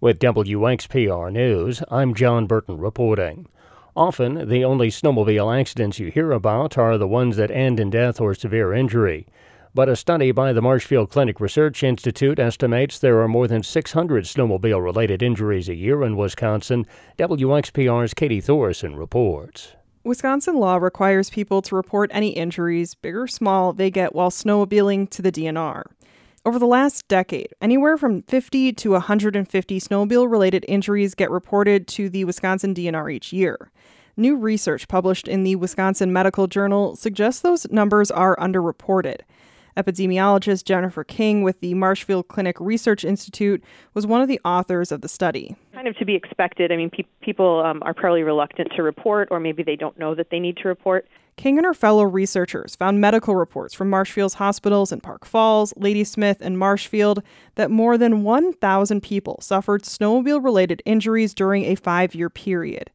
With WXPR News, I'm John Burton reporting. Often, the only snowmobile accidents you hear about are the ones that end in death or severe injury. But a study by the Marshfield Clinic Research Institute estimates there are more than 600 snowmobile related injuries a year in Wisconsin. WXPR's Katie Thoresen reports. Wisconsin law requires people to report any injuries, big or small, they get while snowmobiling to the DNR. Over the last decade, anywhere from 50 to 150 snowmobile related injuries get reported to the Wisconsin DNR each year. New research published in the Wisconsin Medical Journal suggests those numbers are underreported. Epidemiologist Jennifer King with the Marshfield Clinic Research Institute was one of the authors of the study. Kind of to be expected. I mean, pe- people um, are probably reluctant to report, or maybe they don't know that they need to report. King and her fellow researchers found medical reports from Marshfield's hospitals in Park Falls, Ladysmith, and Marshfield that more than 1,000 people suffered snowmobile related injuries during a five year period.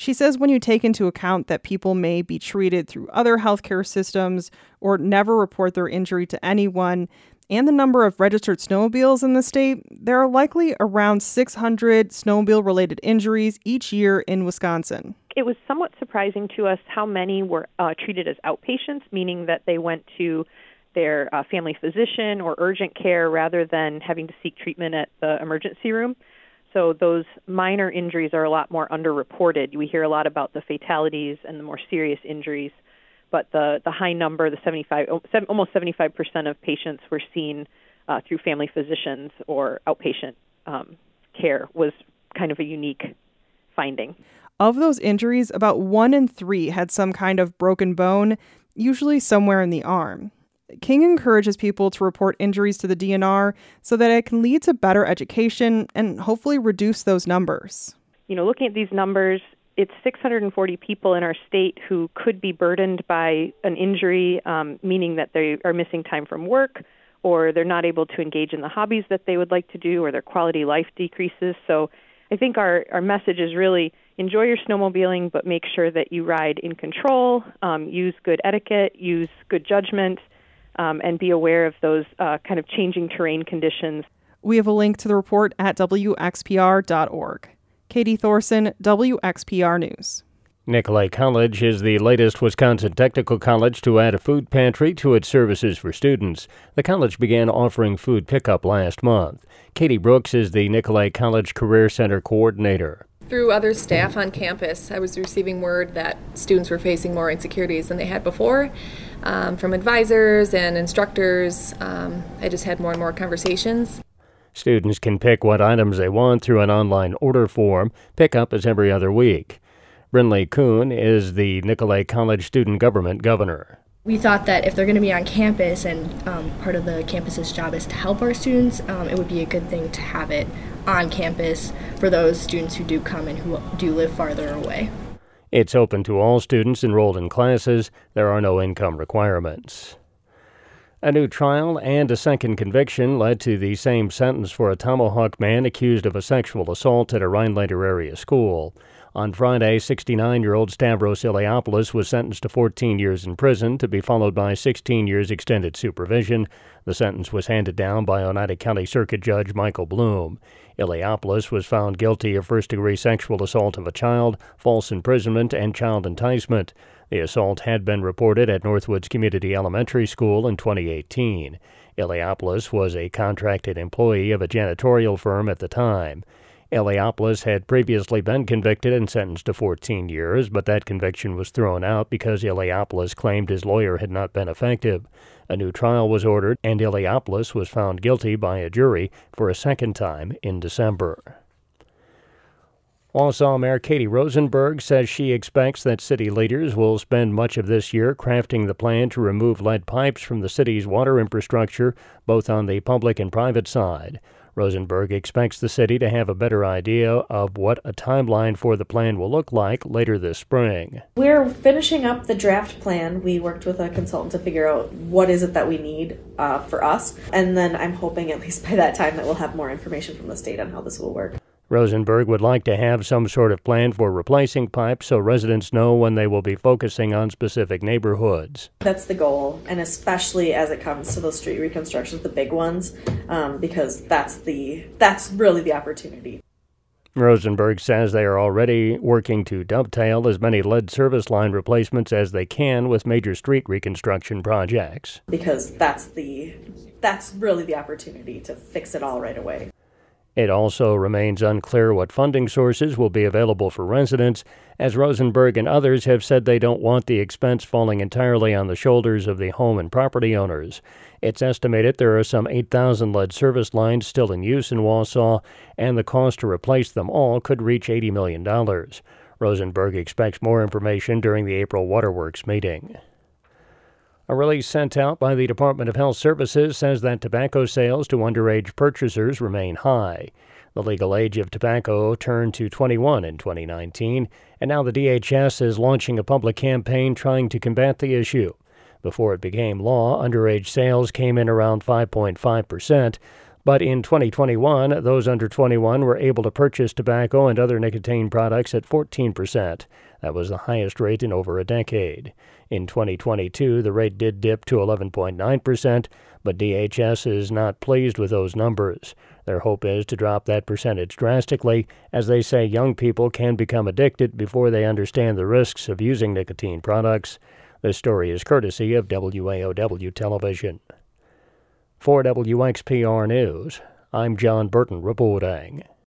She says when you take into account that people may be treated through other healthcare systems or never report their injury to anyone, and the number of registered snowmobiles in the state, there are likely around 600 snowmobile related injuries each year in Wisconsin. It was somewhat surprising to us how many were uh, treated as outpatients, meaning that they went to their uh, family physician or urgent care rather than having to seek treatment at the emergency room. So those minor injuries are a lot more underreported. We hear a lot about the fatalities and the more serious injuries, but the the high number, the 75, almost 75 percent of patients were seen uh, through family physicians or outpatient um, care was kind of a unique finding. Of those injuries, about one in three had some kind of broken bone, usually somewhere in the arm. King encourages people to report injuries to the DNR so that it can lead to better education and hopefully reduce those numbers. You know, looking at these numbers, it's 640 people in our state who could be burdened by an injury, um, meaning that they are missing time from work or they're not able to engage in the hobbies that they would like to do or their quality of life decreases. So I think our, our message is really enjoy your snowmobiling, but make sure that you ride in control, um, use good etiquette, use good judgment, um, and be aware of those uh, kind of changing terrain conditions. We have a link to the report at WXPR.org. Katie Thoresen, WXPR News. Nicolet College is the latest Wisconsin technical college to add a food pantry to its services for students. The college began offering food pickup last month. Katie Brooks is the Nicolet College Career Center coordinator. Through other staff on campus, I was receiving word that students were facing more insecurities than they had before um, from advisors and instructors. Um, I just had more and more conversations. Students can pick what items they want through an online order form. Pickup is every other week. Brinley Kuhn is the Nicolet College Student Government Governor. We thought that if they're going to be on campus and um, part of the campus's job is to help our students, um, it would be a good thing to have it on campus for those students who do come and who do live farther away. It's open to all students enrolled in classes. There are no income requirements. A new trial and a second conviction led to the same sentence for a Tomahawk man accused of a sexual assault at a Rhinelander area school. On Friday, 69 year old Stavros Iliopoulos was sentenced to 14 years in prison, to be followed by 16 years extended supervision. The sentence was handed down by Oneida County Circuit Judge Michael Bloom. Iliopoulos was found guilty of first degree sexual assault of a child, false imprisonment, and child enticement. The assault had been reported at Northwoods Community Elementary School in 2018. Iliopoulos was a contracted employee of a janitorial firm at the time. Iliopoulos had previously been convicted and sentenced to 14 years, but that conviction was thrown out because Iliopoulos claimed his lawyer had not been effective. A new trial was ordered, and Iliopoulos was found guilty by a jury for a second time in December. Wausau Mayor Katie Rosenberg says she expects that city leaders will spend much of this year crafting the plan to remove lead pipes from the city's water infrastructure, both on the public and private side. Rosenberg expects the city to have a better idea of what a timeline for the plan will look like later this spring. We're finishing up the draft plan. We worked with a consultant to figure out what is it that we need uh, for us, and then I'm hoping at least by that time that we'll have more information from the state on how this will work. Rosenberg would like to have some sort of plan for replacing pipes so residents know when they will be focusing on specific neighborhoods. That's the goal, and especially as it comes to those street reconstructions, the big ones, um, because that's the that's really the opportunity. Rosenberg says they are already working to dovetail as many lead service line replacements as they can with major street reconstruction projects. Because that's the that's really the opportunity to fix it all right away. It also remains unclear what funding sources will be available for residents, as Rosenberg and others have said they don't want the expense falling entirely on the shoulders of the home and property owners. It's estimated there are some 8,000 lead service lines still in use in Wausau, and the cost to replace them all could reach $80 million. Rosenberg expects more information during the April Waterworks meeting. A release sent out by the Department of Health Services says that tobacco sales to underage purchasers remain high. The legal age of tobacco turned to 21 in 2019, and now the DHS is launching a public campaign trying to combat the issue. Before it became law, underage sales came in around 5.5 percent, but in 2021, those under 21 were able to purchase tobacco and other nicotine products at 14 percent. That was the highest rate in over a decade. In 2022, the rate did dip to 11.9%, but DHS is not pleased with those numbers. Their hope is to drop that percentage drastically, as they say young people can become addicted before they understand the risks of using nicotine products. This story is courtesy of WAOW Television. For WXPR News, I'm John Burton reporting.